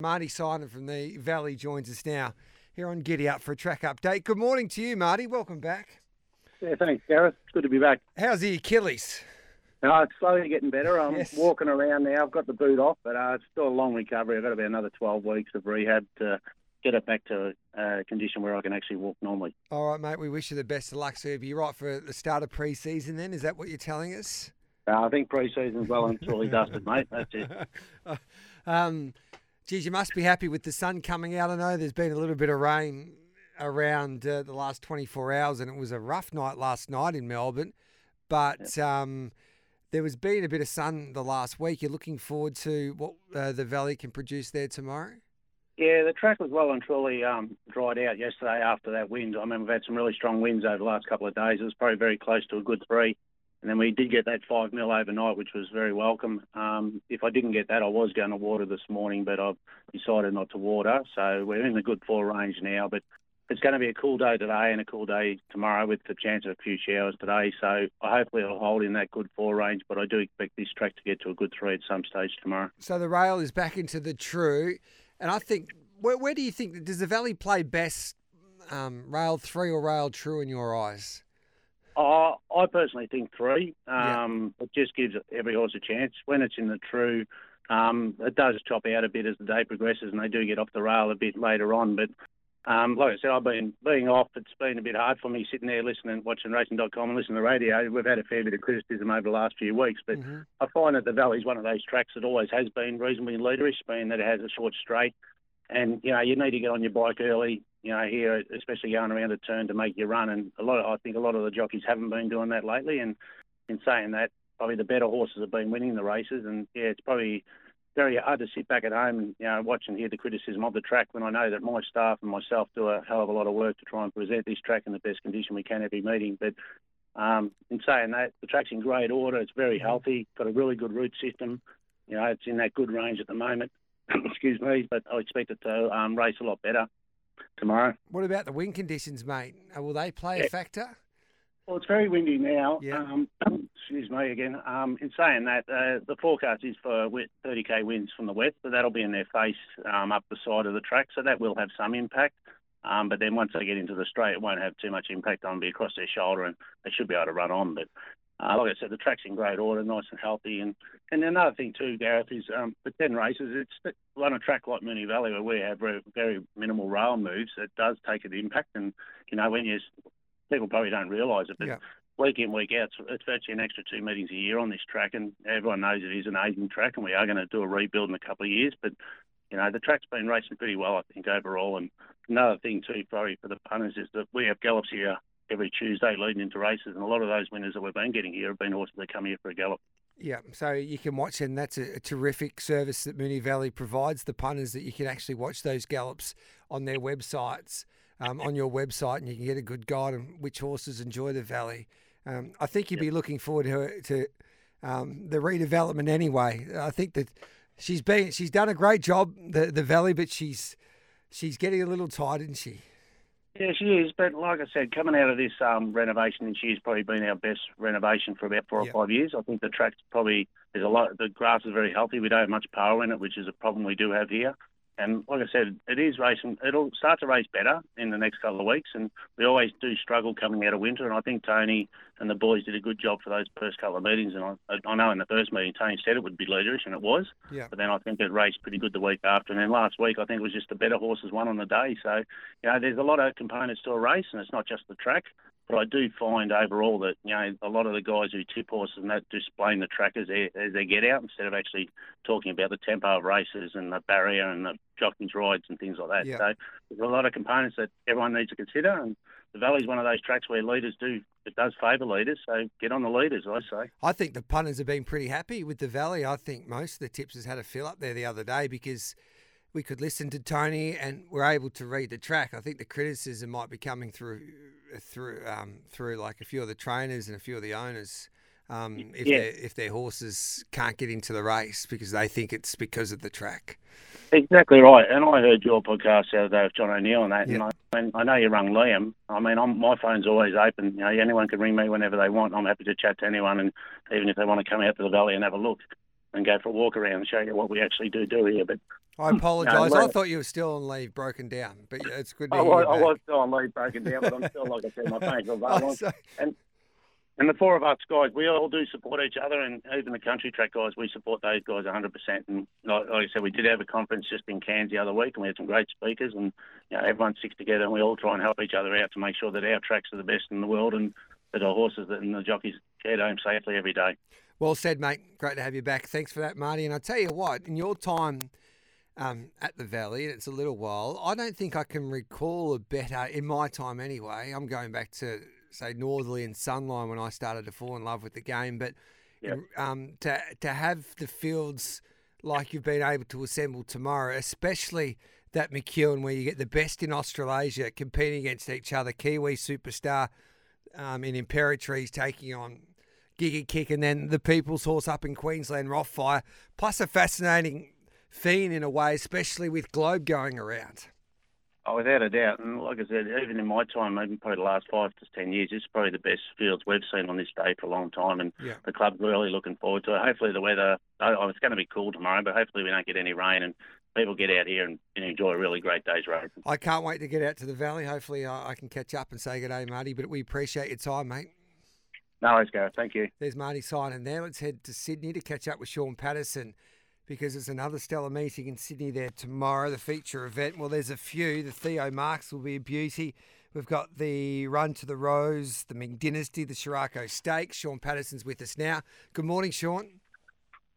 Marty Simon from the Valley joins us now here on Giddy Up for a track update. Good morning to you, Marty. Welcome back. Yeah, thanks, Gareth. Good to be back. How's the Achilles? No, it's slowly getting better. I'm Yes. walking around now. I've got the boot off, but uh, it's still a long recovery. I've got about another 12 weeks of rehab to get it back to a condition where I can actually walk normally. All right, mate. We wish you the best of luck. So you'll be right for the start of pre-season then? Is that what you're telling us? Uh, I think pre-season's well and truly dusted, mate. That's it. um, geez, you must be happy with the sun coming out. I know there's been a little bit of rain around uh, the last 24 hours, and it was a rough night last night in Melbourne. But um, there was been a bit of sun the last week. You're looking forward to what uh, the Valley can produce there tomorrow? Yeah, the track was well and truly um, dried out yesterday after that wind. I mean, we've had some really strong winds over the last couple of days. It was probably very close to a good three. And then we did get that five mil overnight, which was very welcome. Um, if I didn't get that, I was going to water this morning, but I've decided not to water. So we're in the good four range now. But it's going to be a cool day today and a cool day tomorrow with the chance of a few showers today. So hopefully it'll hold in that good four range. But I do expect this track to get to a good three at some stage tomorrow. So the rail is back into the true, and I think where, where do you think does the Valley play best, um, rail three or rail true in your eyes? Oh, I personally think three. Yeah. Um, It just gives every horse a chance. When it's in the true, um, it does chop out a bit as the day progresses, and they do get off the rail a bit later on. But um, like I said, I've been being off. It's been a bit hard for me sitting there listening, watching racing.com and listening to the radio. We've had a fair bit of criticism over the last few weeks, but Mhm. I find that the Valley's one of those tracks that always has been reasonably leaderish, being that it has a short straight. And, you know, you need to get on your bike early, you know, here, especially going around a turn to make your run. And a lot of, I think a lot of the jockeys haven't been doing that lately. And in saying that, probably the better horses have been winning the races. And, yeah, it's probably very hard to sit back at home and, you know, watch and hear the criticism of the track when I know that my staff and myself do a hell of a lot of work to try and present this track in the best condition we can every meeting. But um, in saying that, the track's in great order. It's very healthy. Got a really good root system. You know, it's in that good range at the moment. Excuse me, but I expect it to um, race a lot better tomorrow. What about the wind conditions, mate? Uh, Will they play a factor? Well, it's very windy now. Yeah. Um, excuse me again. Um, in saying that, uh, the forecast is for 30k winds from the west, but that'll be in their face um, up the side of the track, so that will have some impact. Um, but then once they get into the straight, it won't have too much impact on. It'll be across their shoulder, and they should be able to run on. But uh, like I said, the track's in great order, nice and healthy. And and another thing too, Gareth, is um, for 10 races, it's on a track like Moonee Valley where we have very, very minimal rail moves. It does take an impact, and you know when you people probably don't realise it, but Yeah. week in, week out, it's, it's virtually an extra two meetings a year on this track, and everyone knows it is an aging track, and we are going to do a rebuild in a couple of years. But you know, the track's been racing pretty well, I think, overall. And another thing too, sorry for the punters, is that we have gallops here every Tuesday leading into races, and a lot of those winners that we've been getting here have been horses that come here for a gallop. Yeah, so you can watch, and that's a, a terrific service that Moonee Valley provides the punters that you can actually watch those gallops on their websites, um, on your website, and you can get a good guide on which horses enjoy the valley. Um, I think you'd be looking forward to, to um, the redevelopment anyway. I think that she's been she's done a great job the the valley, but she's she's getting a little tired, isn't she? Yeah, she is. But like I said, coming out of this um, renovation, and she's probably been our best renovation for about four or five years. I think the track's probably there's a lot. The grass is very healthy. We don't have much power in it, which is a problem we do have here. And like I said, it is racing. It'll start to race better in the next couple of weeks. And we always do struggle coming out of winter. And I think Tony and the boys did a good job for those first couple of meetings. And I, I know in the first meeting, Tony said it would be leaderish, and it was. Yeah. But then I think it raced pretty good the week after. And then last week, I think it was just the better horses won on the day. So, you know, there's a lot of components to a race, and it's not just the track. But I do find overall that, you know, a lot of the guys who tip horses and that just blame the track as they, as they get out instead of actually talking about the tempo of races and the barrier and the jockey's rides and things like that. Yeah. So there's a lot of components that everyone needs to consider. And the Valley's one of those tracks where leaders do, it does favour leaders. So get on the leaders, I say. I think the punters have been pretty happy with the Valley. I think most of the tipsters had a fill up there the other day because we could listen to Tony and we're able to read the track. I think the criticism might be coming through through um, through like a few of the trainers and a few of the owners. Um, if if their horses can't get into the race because they think it's because of the track. Exactly right. And I heard your podcast the other day with John O'Neill and that. Yeah. And I, and I know you rung Liam. I mean, I'm, my phone's always open. You know, anyone can ring me whenever they want. I'm happy to chat to anyone, and even if they want to come out to the valley and have a look and go for a walk around and show you what we actually do do here. But I apologise. I thought you were still on leave, broken down, but it's good to oh, I hear was, I was still on lead broken down, but I'm still, like I said, my Oh, available. so- And the four of us guys, we all do support each other, and even the country track guys, we support those guys 100%. And like, like I said, we did have a conference just in Cairns the other week, and we had some great speakers, and you know, everyone sticks together, and we all try and help each other out to make sure that our tracks are the best in the world, and that our horses and the jockeys get home safely every day. Well said, mate. Great to have you back. Thanks for that, Marty. And I tell you what, in your time um, at the Valley, and it's a little while, I don't think I can recall a better, in my time anyway. I'm going back to, say, Northerly and Sunline when I started to fall in love with the game. But Yep. um, to, to have the fields like you've been able to assemble tomorrow, especially that McEwen where you get the best in Australasia competing against each other, Kiwi superstar um, in Imperatriz taking on Giga Kick, and then the People's Horse up in Queensland, Rothfire, plus a fascinating fiend in a way, especially with Globe going around. Oh, without a doubt. And like I said, even in my time, even probably the last five to ten years, this is probably the best fields we've seen on this day for a long time. And Yeah. the club's really looking forward to it. Hopefully, the weather, oh, it's going to be cool tomorrow, but hopefully, we don't get any rain and people get out here and, and enjoy a really great day's racing. I can't wait to get out to the Valley. Hopefully, I, I can catch up and say good day, Marty. But we appreciate your time, mate. No, let's go. Thank you. There's Marty Simon there. Let's head to Sydney to catch up with Sean Patterson because it's another stellar meeting in Sydney there tomorrow, the feature event. Well, there's a few. The Theo Marks will be a beauty. We've got the Run to the Rose, the Ming Dynasty, the Sheraco Stakes. Sean Patterson's with us now. Good morning, Sean.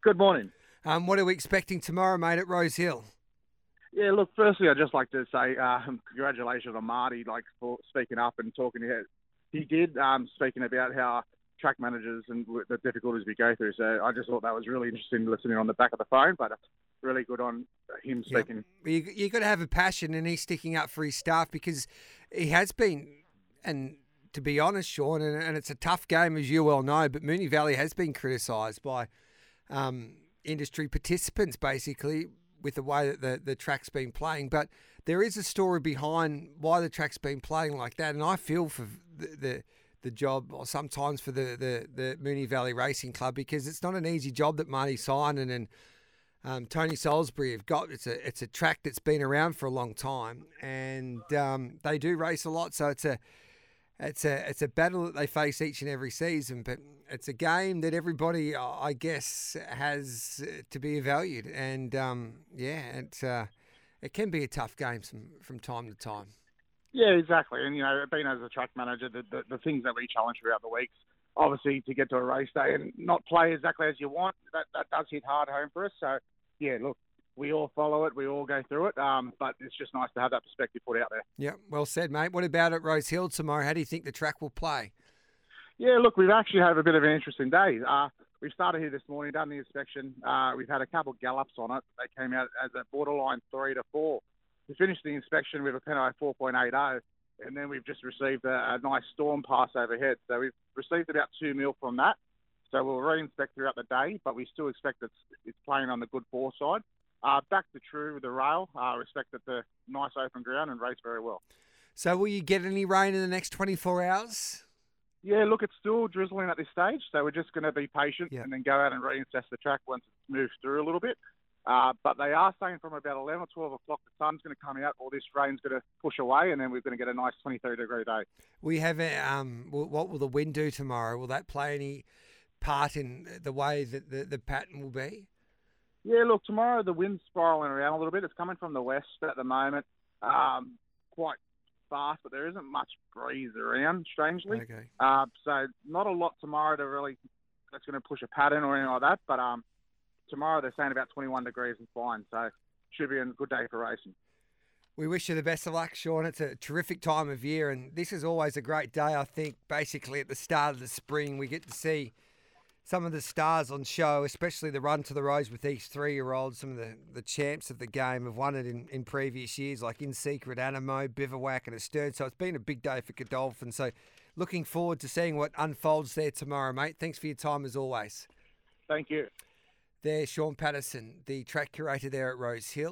Good morning. Um, what are we expecting tomorrow, mate, at Rosehill? Yeah, look, firstly, I'd just like to say um, congratulations on Marty, like, for speaking up and talking. He, he did, um, speaking about how track managers and the difficulties we go through. So I just thought that was really interesting listening on the back of the phone, but really good on him speaking. You you got to have a passion, and he's sticking up for his staff because he has been. And to be honest, Sean, and, and it's a tough game as you well know, but Moonee Valley has been criticised by um, industry participants basically with the way that the the track's been playing. But there is a story behind why the track's been playing like that, and I feel for the. the the job or sometimes for the, the, the Moonee Valley Racing Club because it's not an easy job that Marty Simon and um, Tony Salisbury have got. It's a it's a track that's been around for a long time, and um, they do race a lot. So it's a it's a it's a battle that they face each and every season. But it's a game that everybody, I guess, has uh, to be valued. And um, yeah, it uh, it can be a tough game from from time to time. Yeah, exactly. And, you know, being as a track manager, the, the, the things that we challenge throughout the weeks, obviously to get to a race day and not play exactly as you want, that, that does hit hard home for us. So, yeah, look, we all follow it, we all go through it, um, but it's just nice to have that perspective put out there. Yeah, well said, mate. What about at Rosehill tomorrow? How do you think the track will play? Yeah, look, we've actually had a bit of an interesting day. Uh, we started here this morning, done the inspection. Uh, we've had a couple of gallops on it. They came out as a borderline three to four. We finished the inspection with a Peno 4.80, and then we've just received a, a nice storm pass overhead. So we've received about two mil from that. So we'll re-inspect throughout the day, but we still expect it's, it's playing on the good four side. Uh, back to true with the rail. Uh, respect that the nice open ground and race very well. So, will you get any rain in the next 24 hours? Yeah, look, it's still drizzling at this stage, so we're just going to be patient Yeah. and then go out and reassess the track once it's moved through a little bit. Uh, but they are saying from about 11 or 12 o'clock the sun's going to come out, or this rain's going to push away, and then we're going to get a nice 23 degree day. We have a, um. What will the wind do tomorrow? Will that play any part in the way that the, the pattern will be? Yeah, look, tomorrow the wind's spiraling around a little bit. It's coming from the west at the moment, um, quite fast, but there isn't much breeze around, strangely. Okay. Uh, so not a lot tomorrow to really that's going to push a pattern or anything like that. But um, tomorrow they're saying about 21 degrees and fine, so should be a good day for racing. We wish you the best of luck, Sean. It's a terrific time of year, and this is always a great day. I think basically at the start of the spring we get to see some of the stars on show, especially the run to the rose with these three year olds, some of the, the champs of the game have won it in, in previous years, like In Secret, Anamoe, Bivouac, and Astern. So it's been a big day for Godolphin. So looking forward to seeing what unfolds there tomorrow, mate. Thanks for your time as always. Thank you. There, Sean Patterson, the track curator there at Rosehill.